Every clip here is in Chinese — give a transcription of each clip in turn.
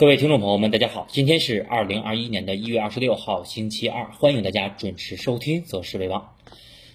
各位听众朋友们，大家好，今天是二零二一年的一月二十六号，星期二，欢迎大家准时收听《则是为王》。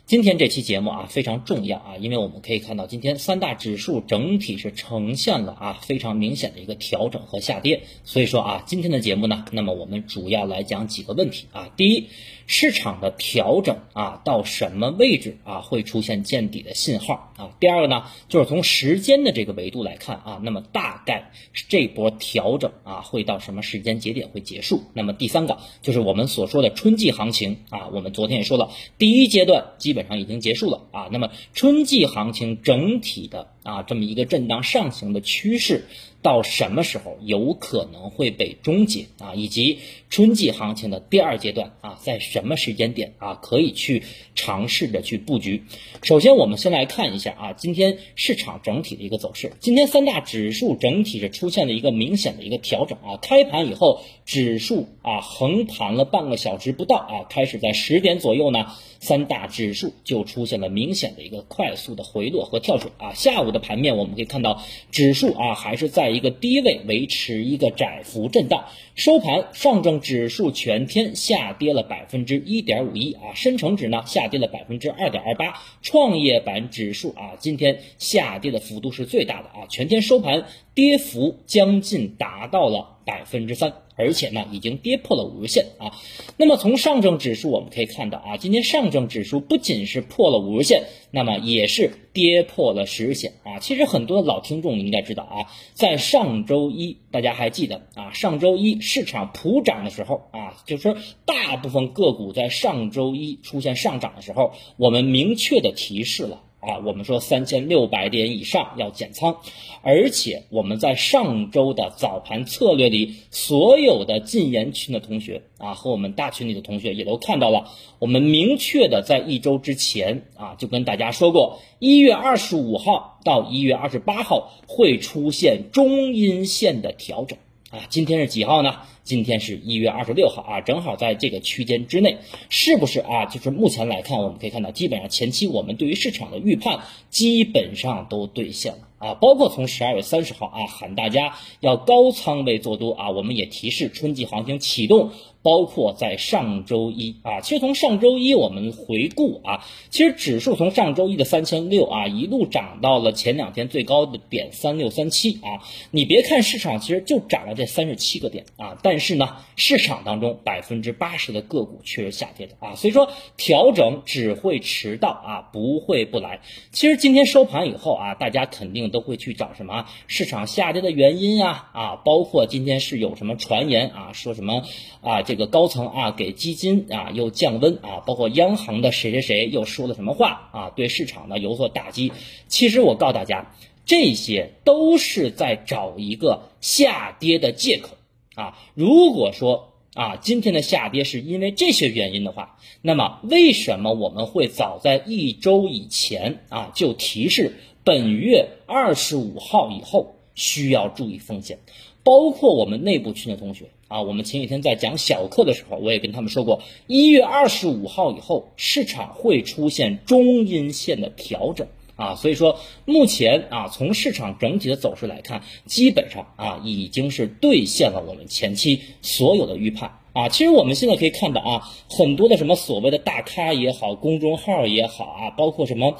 今天这期节目啊非常重要啊，因为我们可以看到今天三大指数整体是呈现了啊非常明显的一个调整和下跌，所以说啊今天的节目呢，那么我们主要来讲几个问题啊，第一。市场的调整啊，到什么位置啊会出现见底的信号啊？第二个呢，就是从时间的这个维度来看啊，那么大概这波调整啊会到什么时间节点会结束？那么第三个就是我们所说的春季行情啊，我们昨天也说了，第一阶段基基本上已经结束了啊，那么春季行情整体的啊这么一个震荡上行的趋势。到什么时候有可能会被终结啊？以及春季行情的第二阶段啊，在什么时间点啊可以去尝试着去布局？首先，我们先来看一下啊，今天市场整体的一个走势。今天三大指数整体是出现了一个明显的一个调整啊。开盘以后，指数啊横盘了半个小时不到啊，开始在十点左右呢。三大指数就出现了明显的一个快速的回落和跳水啊，下午的盘面我们可以看到指数啊还是在一个低位维持一个窄幅震荡，收盘上证指数全天下跌了百分之一点五一啊，深成指呢下跌了百分之二点二八，创业板指数啊今天下跌的幅度是最大的啊，全天收盘跌幅将近达到了百分之三。而且呢，已经跌破了五日线啊。那么从上证指数我们可以看到啊，今天上证指数不仅是破了五日线，那么也是跌破了十日线啊。其实很多老听众应该知道啊，在上周一，大家还记得啊，上周一市场普涨的时候啊，就是说大部分个股在上周一出现上涨的时候，我们明确的提示了。啊，我们说三千六百点以上要减仓，而且我们在上周的早盘策略里，所有的禁言群的同学啊，和我们大群里的同学也都看到了，我们明确的在一周之前啊，就跟大家说过，一月二十五号到一月二十八号会出现中阴线的调整啊，今天是几号呢？今天是一月二十六号啊，正好在这个区间之内，是不是啊？就是目前来看，我们可以看到，基本上前期我们对于市场的预判基本上都兑现了啊，包括从十二月三十号啊喊大家要高仓位做多啊，我们也提示春季行情启动。包括在上周一啊，其实从上周一我们回顾啊，其实指数从上周一的三千六啊，一路涨到了前两天最高的点三六三七啊。你别看市场其实就涨了这三十七个点啊，但是呢，市场当中百分之八十的个股却是下跌的啊。所以说调整只会迟到啊，不会不来。其实今天收盘以后啊，大家肯定都会去找什么市场下跌的原因呀啊，包括今天是有什么传言啊，说什么啊。这个高层啊，给基金啊又降温啊，包括央行的谁谁谁又说了什么话啊，对市场呢有所打击。其实我告诉大家，这些都是在找一个下跌的借口啊。如果说啊，今天的下跌是因为这些原因的话，那么为什么我们会早在一周以前啊就提示本月二十五号以后需要注意风险？包括我们内部群的同学。啊，我们前几天在讲小课的时候，我也跟他们说过，一月二十五号以后，市场会出现中阴线的调整啊，所以说目前啊，从市场整体的走势来看，基本上啊，已经是兑现了我们前期所有的预判啊。其实我们现在可以看到啊，很多的什么所谓的大咖也好，公众号也好啊，包括什么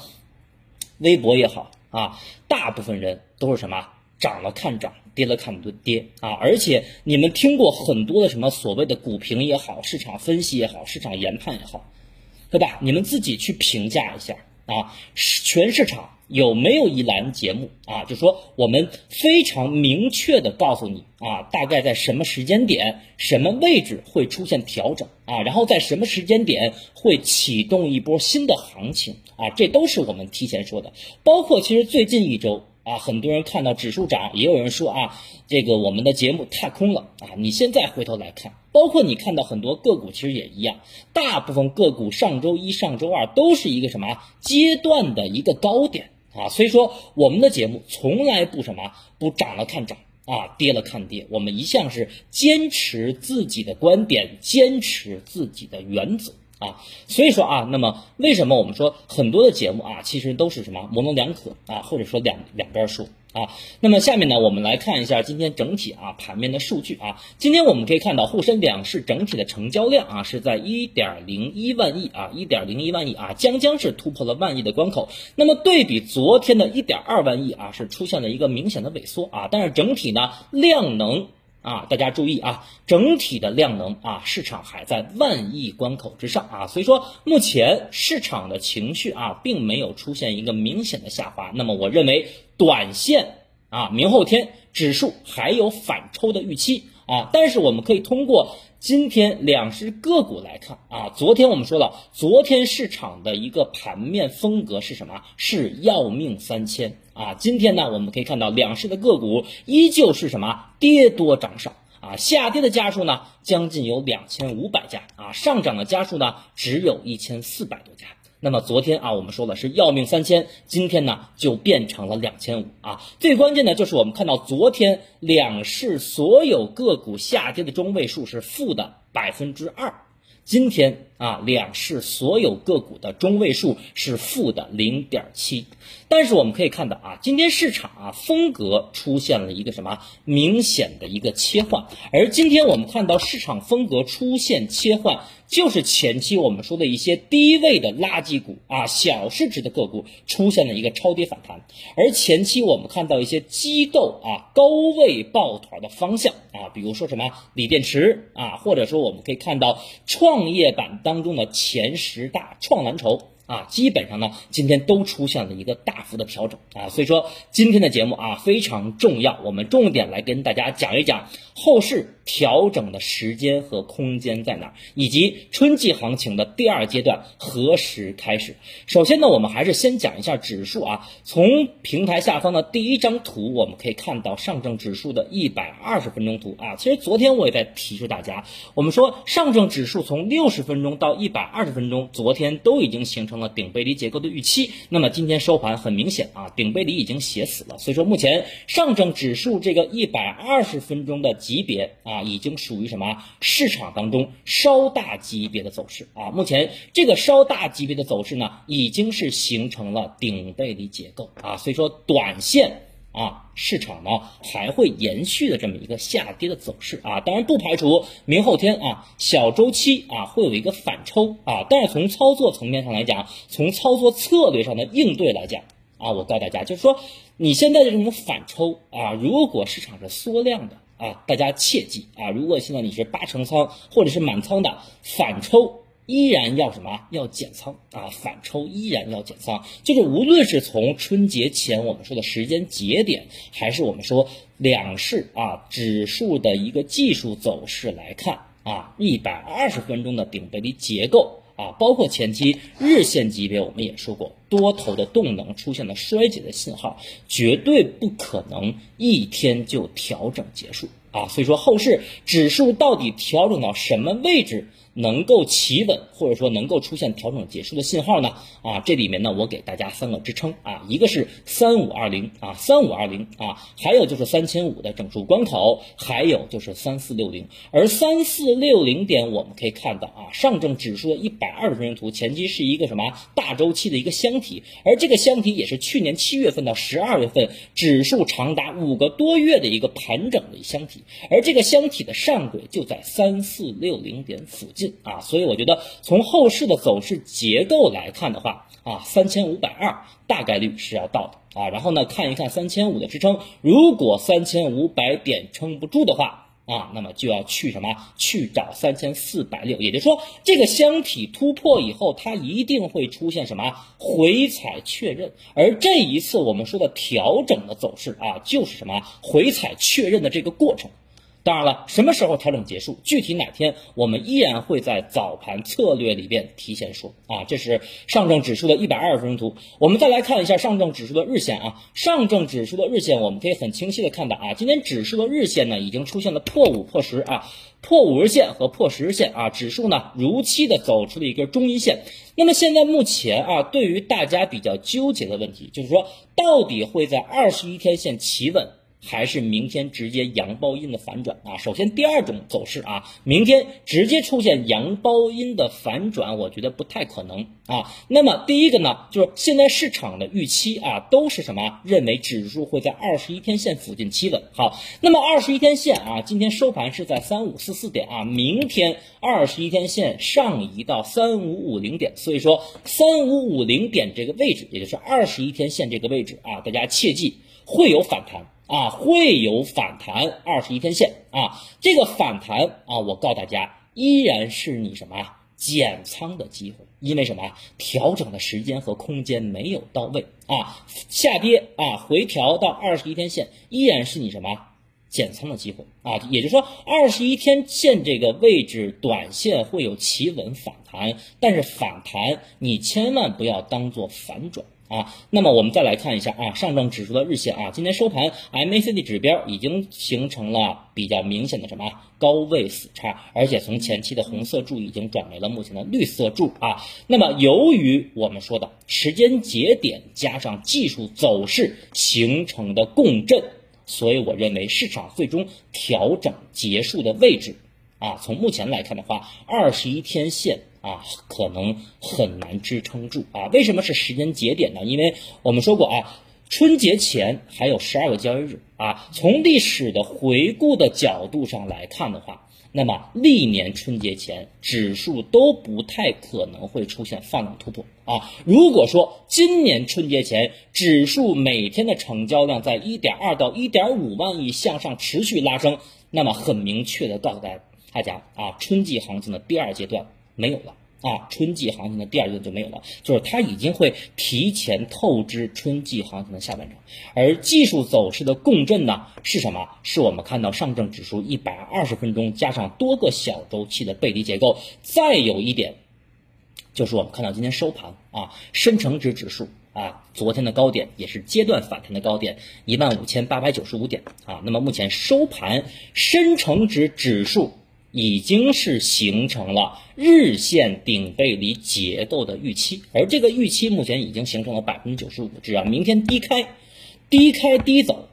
微博也好啊，大部分人都是什么？涨了看涨，跌了看跌啊！而且你们听过很多的什么所谓的股评也好，市场分析也好，市场研判也好，对吧？你们自己去评价一下啊！全市场有没有一栏节目啊？就说我们非常明确的告诉你啊，大概在什么时间点、什么位置会出现调整啊？然后在什么时间点会启动一波新的行情啊？这都是我们提前说的，包括其实最近一周。啊，很多人看到指数涨，也有人说啊，这个我们的节目太空了啊。你现在回头来看，包括你看到很多个股，其实也一样，大部分个股上周一、上周二都是一个什么阶段的一个高点啊。所以说，我们的节目从来不什么不涨了看涨啊，跌了看跌，我们一向是坚持自己的观点，坚持自己的原则。啊，所以说啊，那么为什么我们说很多的节目啊，其实都是什么模棱两可啊，或者说两两边说啊。那么下面呢，我们来看一下今天整体啊盘面的数据啊。今天我们可以看到沪深两市整体的成交量啊是在一点零一万亿啊，一点零一万亿啊，将将是突破了万亿的关口。那么对比昨天的一点二万亿啊，是出现了一个明显的萎缩啊，但是整体呢量能。啊，大家注意啊，整体的量能啊，市场还在万亿关口之上啊，所以说目前市场的情绪啊，并没有出现一个明显的下滑。那么我认为，短线啊，明后天指数还有反抽的预期啊，但是我们可以通过。今天两市个股来看啊，昨天我们说了，昨天市场的一个盘面风格是什么？是要命三千啊。今天呢，我们可以看到两市的个股依旧是什么？跌多涨少啊，下跌的家数呢，将近有两千五百家啊，上涨的家数呢，只有一千四百多家。那么昨天啊，我们说了是要命三千，今天呢就变成了两千五啊。最关键的就是我们看到昨天两市所有个股下跌的中位数是负的百分之二，今天啊两市所有个股的中位数是负的零点七。但是我们可以看到啊，今天市场啊风格出现了一个什么明显的一个切换，而今天我们看到市场风格出现切换。就是前期我们说的一些低位的垃圾股啊，小市值的个股出现了一个超跌反弹，而前期我们看到一些机构啊高位抱团的方向啊，比如说什么锂电池啊，或者说我们可以看到创业板当中的前十大创蓝筹。啊，基本上呢，今天都出现了一个大幅的调整啊，所以说今天的节目啊非常重要，我们重点来跟大家讲一讲后市调整的时间和空间在哪，以及春季行情的第二阶段何时开始。首先呢，我们还是先讲一下指数啊，从平台下方的第一张图，我们可以看到上证指数的一百二十分钟图啊。其实昨天我也在提示大家，我们说上证指数从六十分钟到一百二十分钟，昨天都已经形成。了顶背离结构的预期，那么今天收盘很明显啊，顶背离已经写死了，所以说目前上证指数这个一百二十分钟的级别啊，已经属于什么市场当中稍大级别的走势。啊，目前这个稍大级别的走势呢，已经是形成了顶背离结构。啊，所以说短线。啊，市场呢还会延续的这么一个下跌的走势。啊，当然不排除明后天啊小周期啊会有一个反抽。啊，但是从操作层面上来讲，从操作策略上的应对来讲啊，我告诉大家，就是说你现在的这种反抽啊，如果市场是缩量的啊，大家切记啊，如果现在你是八成仓或者是满仓的反抽。依然要什么？要减仓啊！反抽依然要减仓，就是无论是从春节前我们说的时间节点，还是我们说两市啊指数的一个技术走势来看啊，一百二十分钟的顶背离结构啊，包括前期日线级别，我们也说过，多头的动能出现了衰竭的信号，绝对不可能一天就调整结束啊！所以说后市指数到底调整到什么位置？能够企稳，或者说能够出现调整结束的信号呢？啊，这里面呢，我给大家三个支撑啊，一个是三五二零啊，三五二零啊，还有就是三千五的整数关口，还有就是三四六零。而三四六零点，我们可以看到啊，上证指数的一百二十分钟图前期是一个什么大周期的一个箱体，而这个箱体也是去年七月份到十二月份指数长达五个多月的一个盘整的箱体，而这个箱体的上轨就在三四六零点附近。啊，所以我觉得从后市的走势结构来看的话，啊，三千五百二大概率是要到的啊。然后呢，看一看三千五的支撑，如果三千五百点撑不住的话，啊，那么就要去什么？去找三千四百六。也就是说，这个箱体突破以后，它一定会出现什么回踩确认。而这一次我们说的调整的走势啊，就是什么回踩确认的这个过程。当然了，什么时候调整结束？具体哪天，我们依然会在早盘策略里边提前说啊。这是上证指数的一百二十分钟图，我们再来看一下上证指数的日线啊。上证指数的日线，我们可以很清晰的看到啊，今天指数的日线呢已经出现了破五破十啊，破五日线和破十日线啊，指数呢如期的走出了一根中阴线。那么现在目前啊，对于大家比较纠结的问题，就是说到底会在二十一天线企稳？还是明天直接阳包阴的反转啊？首先，第二种走势啊，明天直接出现阳包阴的反转，我觉得不太可能啊。那么第一个呢，就是现在市场的预期啊，都是什么？认为指数会在二十一天线附近企稳。好，那么二十一天线啊，今天收盘是在三五四四点啊，明天二十一天线上移到三五五零点，所以说三五五零点这个位置，也就是二十一天线这个位置啊，大家切记会有反弹啊，会有反弹。二十一天线啊，这个反弹啊，我告诉大家，依然是你什么减仓的机会，因为什么调整的时间和空间没有到位啊，下跌啊，回调到二十一天线，依然是你什么？减仓的机会啊，也就是说，二十一天线这个位置，短线会有企稳反弹，但是反弹你千万不要当做反转啊。那么我们再来看一下啊，上证指数的日线啊，今天收盘 MACD 指标已经形成了比较明显的什么高位死叉，而且从前期的红色柱已经转为了目前的绿色柱啊。那么由于我们说的时间节点加上技术走势形成的共振。所以我认为市场最终调整结束的位置，啊，从目前来看的话，二十一天线啊可能很难支撑住啊。为什么是时间节点呢？因为我们说过啊，春节前还有十二个交易日啊。从历史的回顾的角度上来看的话。那么历年春节前指数都不太可能会出现放量突破啊。如果说今年春节前指数每天的成交量在一点二到一点五万亿向上持续拉升，那么很明确的告诉大家，大家啊，春季行情的第二阶段没有了。啊，春季行情的第二阶段就没有了，就是它已经会提前透支春季行情的下半场。而技术走势的共振呢，是什么？是我们看到上证指数一百二十分钟加上多个小周期的背离结构。再有一点，就是我们看到今天收盘啊，深成指指数啊，昨天的高点也是阶段反弹的高点一万五千八百九十五点啊。那么目前收盘，深成指指数。已经是形成了日线顶背离结构的预期，而这个预期目前已经形成了百分之九十五。只要明天低开，低开低走，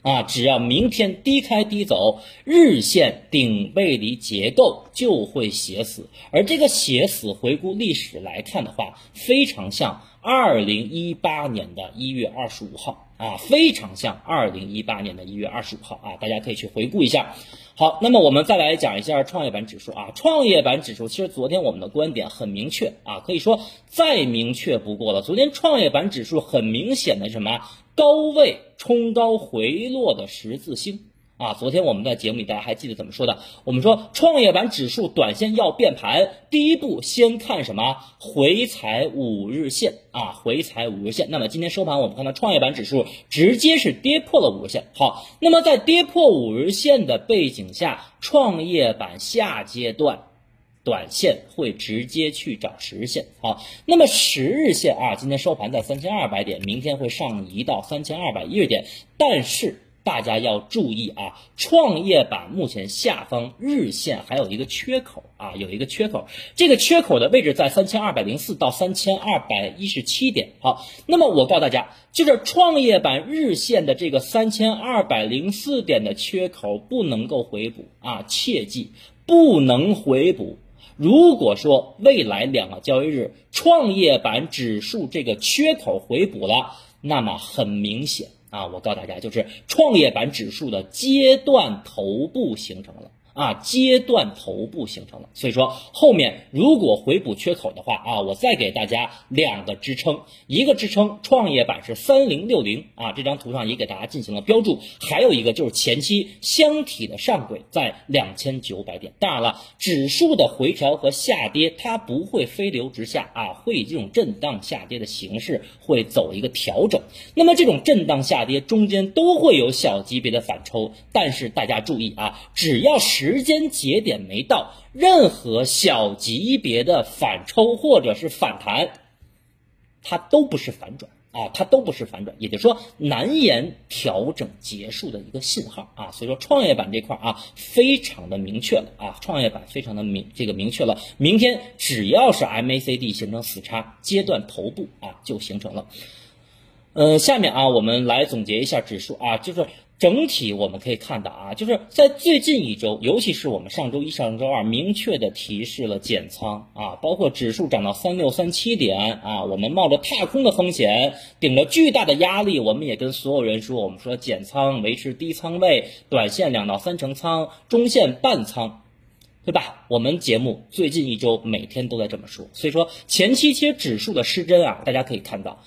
啊，只要明天低开低走，日线顶背离结构就会写死。而这个写死，回顾历史来看的话，非常像二零一八年的一月二十五号啊，非常像二零一八年的一月二十五号啊，大家可以去回顾一下。好，那么我们再来讲一下创业板指数啊。创业板指数其实昨天我们的观点很明确啊，可以说再明确不过了。昨天创业板指数很明显的什么高位冲高回落的十字星。啊，昨天我们在节目里，大家还记得怎么说的？我们说创业板指数短线要变盘，第一步先看什么？回踩五日线啊，回踩五日线。那么今天收盘，我们看到创业板指数直接是跌破了五日线。好，那么在跌破五日线的背景下，创业板下阶段短线会直接去找十日线。好，那么十日线啊，今天收盘在三千二百点，明天会上移到三千二百一十点，但是。大家要注意啊，创业板目前下方日线还有一个缺口啊，有一个缺口，这个缺口的位置在三千二百零四到三千二百一十七点。好，那么我告诉大家，就是创业板日线的这个三千二百零四点的缺口不能够回补啊，切记不能回补。如果说未来两个交易日创业板指数这个缺口回补了，那么很明显。啊，我告诉大家，就是创业板指数的阶段头部形成了。啊，阶段头部形成了，所以说后面如果回补缺口的话啊，我再给大家两个支撑，一个支撑创业板是三零六零啊，这张图上也给大家进行了标注，还有一个就是前期箱体的上轨在两千九百点。当然了，指数的回调和下跌它不会飞流直下啊，会以这种震荡下跌的形式会走一个调整。那么这种震荡下跌中间都会有小级别的反抽，但是大家注意啊，只要时时间节点没到，任何小级别的反抽或者是反弹，它都不是反转啊，它都不是反转，也就是说难言调整结束的一个信号啊。所以说创业板这块啊，非常的明确了啊，创业板非常的明这个明确了，明天只要是 MACD 形成死叉阶段头部啊，就形成了。呃，下面啊，我们来总结一下指数啊，就是。整体我们可以看到啊，就是在最近一周，尤其是我们上周一、上周二，明确的提示了减仓啊，包括指数涨到三六三七点啊，我们冒着踏空的风险，顶着巨大的压力，我们也跟所有人说，我们说减仓，维持低仓位，短线两到三成仓，中线半仓，对吧？我们节目最近一周每天都在这么说，所以说前期其实指数的失真啊，大家可以看到，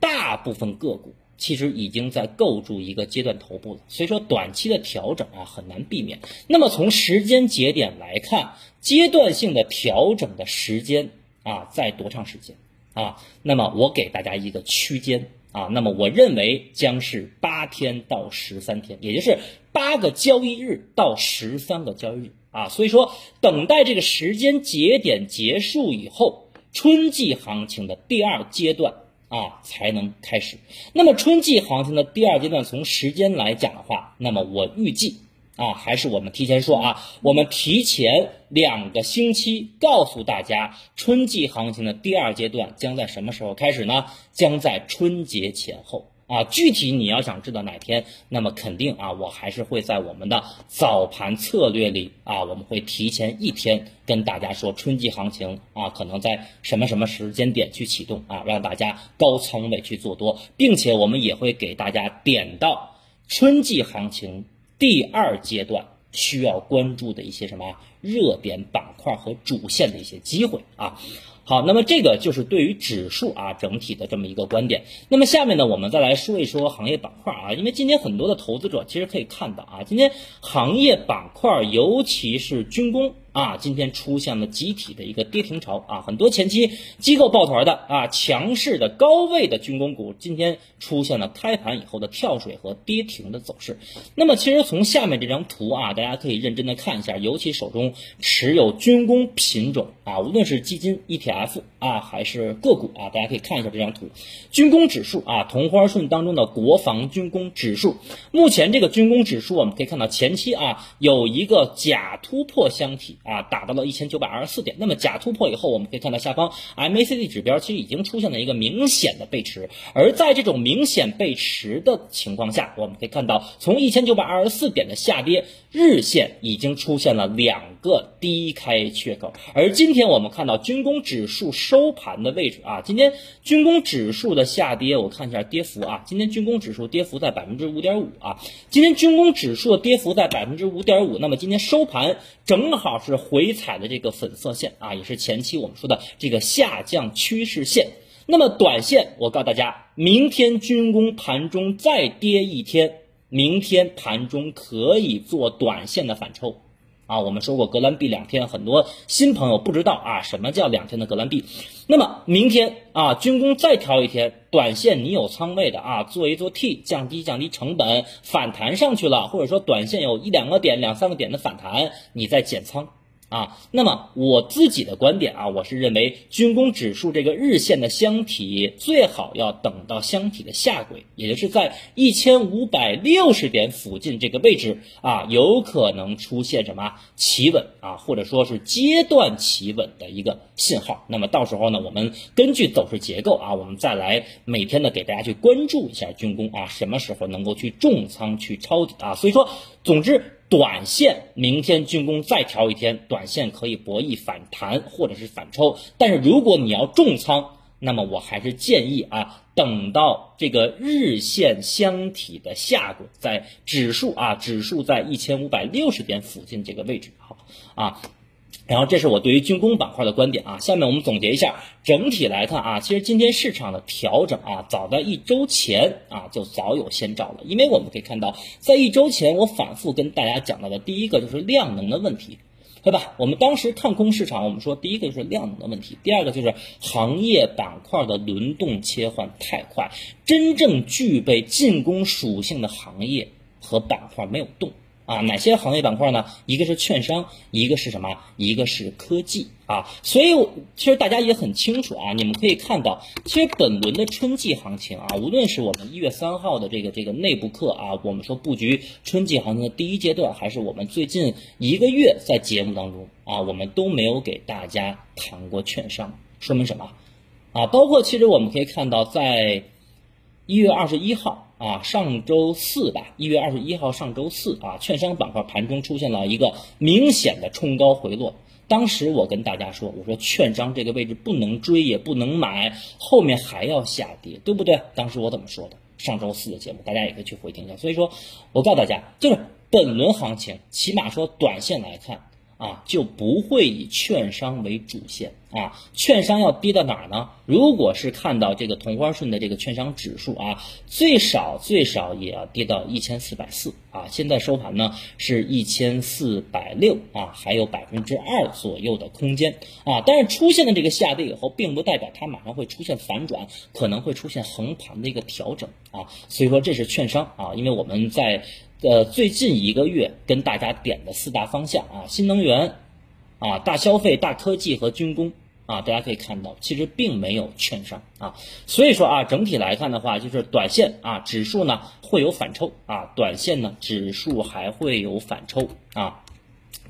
大部分个股。其实已经在构筑一个阶段头部了，所以说短期的调整啊很难避免。那么从时间节点来看，阶段性的调整的时间啊在多长时间啊？那么我给大家一个区间啊，那么我认为将是八天到十三天，也就是八个交易日到十三个交易日啊。所以说，等待这个时间节点结束以后，春季行情的第二阶段。啊，才能开始。那么春季行情的第二阶段，从时间来讲的话，那么我预计啊，还是我们提前说啊，我们提前两个星期告诉大家，春季行情的第二阶段将在什么时候开始呢？将在春节前后。啊，具体你要想知道哪天，那么肯定啊，我还是会在我们的早盘策略里啊，我们会提前一天跟大家说春季行情啊，可能在什么什么时间点去启动啊，让大家高仓位去做多，并且我们也会给大家点到春季行情第二阶段需要关注的一些什么热点板块和主线的一些机会啊。好，那么这个就是对于指数啊整体的这么一个观点。那么下面呢，我们再来说一说行业板块啊，因为今天很多的投资者其实可以看到啊，今天行业板块尤其是军工。啊，今天出现了集体的一个跌停潮啊，很多前期机构抱团的啊，强势的高位的军工股，今天出现了开盘以后的跳水和跌停的走势。那么，其实从下面这张图啊，大家可以认真的看一下，尤其手中持有军工品种啊，无论是基金、ETF 啊，还是个股啊，大家可以看一下这张图，军工指数啊，同花顺当中的国防军工指数，目前这个军工指数我们可以看到前期啊有一个假突破箱体。啊，打到了一千九百二十四点。那么假突破以后，我们可以看到下方 MACD 指标其实已经出现了一个明显的背驰。而在这种明显背驰的情况下，我们可以看到从一千九百二十四点的下跌，日线已经出现了两个低开缺口。而今天我们看到军工指数收盘的位置啊，今天军工指数的下跌，我看一下跌幅啊，今天军工指数跌幅在百分之五点五啊，今天军工指数的跌幅在百分之五点五。那么今天收盘正好是。回踩的这个粉色线啊，也是前期我们说的这个下降趋势线。那么短线，我告诉大家，明天军工盘中再跌一天，明天盘中可以做短线的反抽。啊，我们说过格兰币两天，很多新朋友不知道啊，什么叫两天的格兰币？那么明天啊，军工再调一天，短线你有仓位的啊，做一做 T，降低降低成本，反弹上去了，或者说短线有一两个点、两三个点的反弹，你再减仓。啊，那么我自己的观点啊，我是认为军工指数这个日线的箱体最好要等到箱体的下轨，也就是在一千五百六十点附近这个位置啊，有可能出现什么企稳啊，或者说是阶段企稳的一个信号。那么到时候呢，我们根据走势结构啊，我们再来每天的给大家去关注一下军工啊，什么时候能够去重仓去抄底啊。所以说，总之。短线明天军工再调一天，短线可以博弈反弹或者是反抽。但是如果你要重仓，那么我还是建议啊，等到这个日线箱体的下轨，在指数啊，指数在一千五百六十点附近这个位置，好啊。然后这是我对于军工板块的观点啊，下面我们总结一下，整体来看啊，其实今天市场的调整啊，早在一周前啊就早有先兆了，因为我们可以看到，在一周前我反复跟大家讲到的第一个就是量能的问题，对吧？我们当时看空市场，我们说第一个就是量能的问题，第二个就是行业板块的轮动切换太快，真正具备进攻属性的行业和板块没有动。啊，哪些行业板块呢？一个是券商，一个是什么？一个是科技啊。所以其实大家也很清楚啊，你们可以看到，其实本轮的春季行情啊，无论是我们一月三号的这个这个内部课啊，我们说布局春季行情的第一阶段，还是我们最近一个月在节目当中啊，我们都没有给大家谈过券商，说明什么？啊，包括其实我们可以看到，在一月二十一号。啊，上周四吧，一月二十一号上周四啊，券商板块盘中出现了一个明显的冲高回落。当时我跟大家说，我说券商这个位置不能追也不能买，后面还要下跌，对不对？当时我怎么说的？上周四的节目，大家也可以去回听一下。所以说，我告诉大家，就是本轮行情，起码说短线来看。啊，就不会以券商为主线啊，券商要跌到哪儿呢？如果是看到这个同花顺的这个券商指数啊，最少最少也要跌到一千四百四啊，现在收盘呢是一千四百六啊，还有百分之二左右的空间啊，但是出现了这个下跌以后，并不代表它马上会出现反转，可能会出现横盘的一个调整啊，所以说这是券商啊，因为我们在。呃，最近一个月跟大家点的四大方向啊，新能源，啊，大消费、大科技和军工啊，大家可以看到，其实并没有券商啊，所以说啊，整体来看的话，就是短线啊，指数呢会有反抽啊，短线呢指数还会有反抽啊，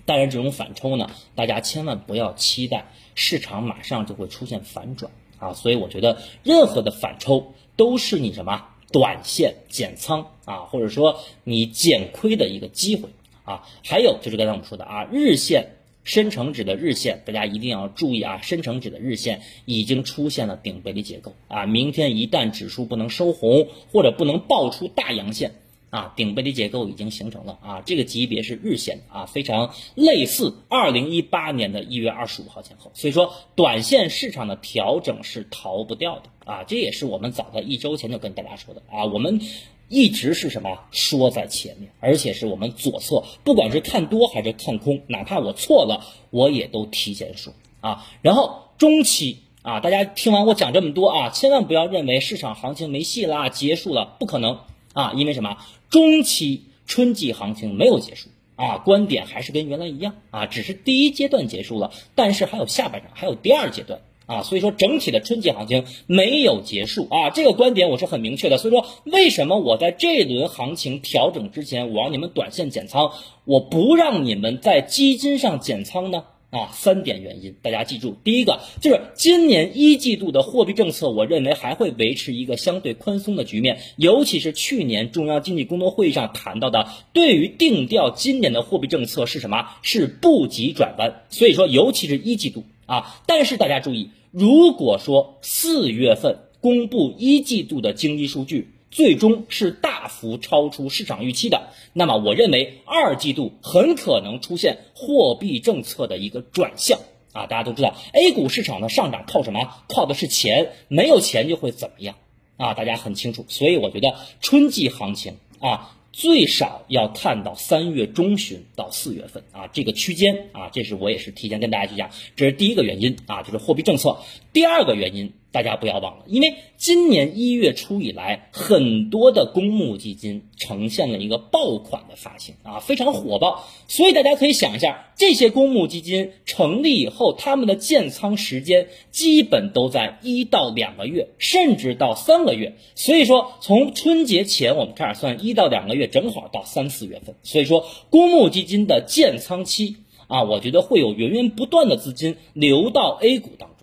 当然这种反抽呢，大家千万不要期待市场马上就会出现反转啊，所以我觉得任何的反抽都是你什么？短线减仓啊，或者说你减亏的一个机会啊，还有就是刚才我们说的啊，日线深成指的日线，大家一定要注意啊，深成指的日线已经出现了顶背离结构啊，明天一旦指数不能收红或者不能爆出大阳线。啊，顶背离结构已经形成了啊，这个级别是日线啊，非常类似二零一八年的一月二十五号前后，所以说短线市场的调整是逃不掉的啊，这也是我们早在一周前就跟大家说的啊，我们一直是什么说在前面，而且是我们左侧，不管是看多还是看空，哪怕我错了，我也都提前说啊，然后中期啊，大家听完我讲这么多啊，千万不要认为市场行情没戏啦，结束了，不可能。啊，因为什么？中期春季行情没有结束啊，观点还是跟原来一样啊，只是第一阶段结束了，但是还有下半场，还有第二阶段啊，所以说整体的春季行情没有结束啊，这个观点我是很明确的。所以说，为什么我在这轮行情调整之前，我让你们短线减仓，我不让你们在基金上减仓呢？啊，三点原因，大家记住，第一个就是今年一季度的货币政策，我认为还会维持一个相对宽松的局面，尤其是去年中央经济工作会议上谈到的，对于定调今年的货币政策是什么？是不急转弯。所以说，尤其是一季度啊，但是大家注意，如果说四月份公布一季度的经济数据，最终是大幅超出市场预期的，那么我认为二季度很可能出现货币政策的一个转向啊！大家都知道，A 股市场的上涨靠什么？靠的是钱，没有钱就会怎么样啊？大家很清楚，所以我觉得春季行情啊。最少要看到三月中旬到四月份啊，这个区间啊，这是我也是提前跟大家去讲，这是第一个原因啊，就是货币政策。第二个原因，大家不要忘了，因为今年一月初以来，很多的公募基金呈现了一个爆款的发行啊，非常火爆，所以大家可以想一下，这些公募基金成立以后，他们的建仓时间基本都在一到两个月，甚至到三个月。所以说，从春节前我们开始算，一到两个月。正好到三四月份，所以说公募基金的建仓期啊，我觉得会有源源不断的资金流到 A 股当中，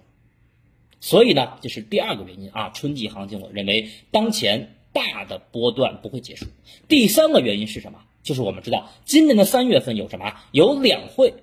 所以呢，这是第二个原因啊。春季行情，我认为当前大的波段不会结束。第三个原因是什么？就是我们知道今年的三月份有什么？有两会。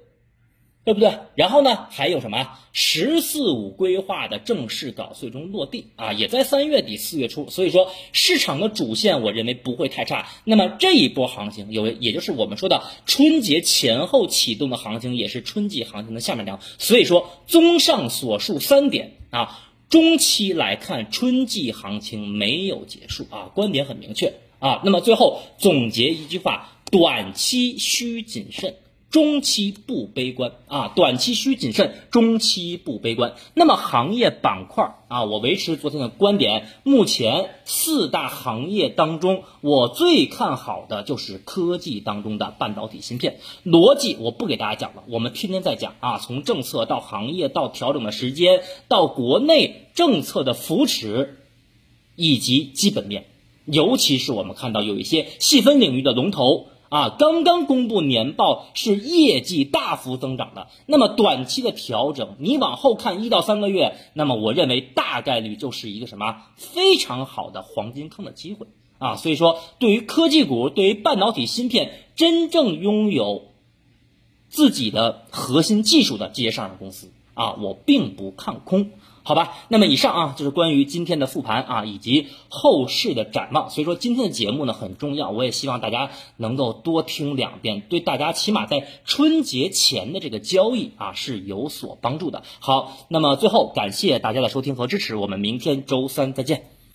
对不对？然后呢，还有什么“十四五”规划的正式稿最终落地啊，也在三月底四月初。所以说，市场的主线我认为不会太差。那么这一波行情有，也就是我们说的春节前后启动的行情，也是春季行情的下半场。所以说，综上所述三点啊，中期来看，春季行情没有结束啊，观点很明确啊。那么最后总结一句话：短期需谨慎。中期不悲观啊，短期需谨慎，中期不悲观。那么行业板块啊，我维持昨天的观点，目前四大行业当中，我最看好的就是科技当中的半导体芯片。逻辑我不给大家讲了，我们天天在讲啊，从政策到行业到调整的时间，到国内政策的扶持，以及基本面，尤其是我们看到有一些细分领域的龙头。啊，刚刚公布年报是业绩大幅增长的，那么短期的调整，你往后看一到三个月，那么我认为大概率就是一个什么非常好的黄金坑的机会啊，所以说对于科技股，对于半导体芯片真正拥有自己的核心技术的这些上市公司啊，我并不看空。好吧，那么以上啊就是关于今天的复盘啊以及后市的展望。所以说今天的节目呢很重要，我也希望大家能够多听两遍，对大家起码在春节前的这个交易啊是有所帮助的。好，那么最后感谢大家的收听和支持，我们明天周三再见。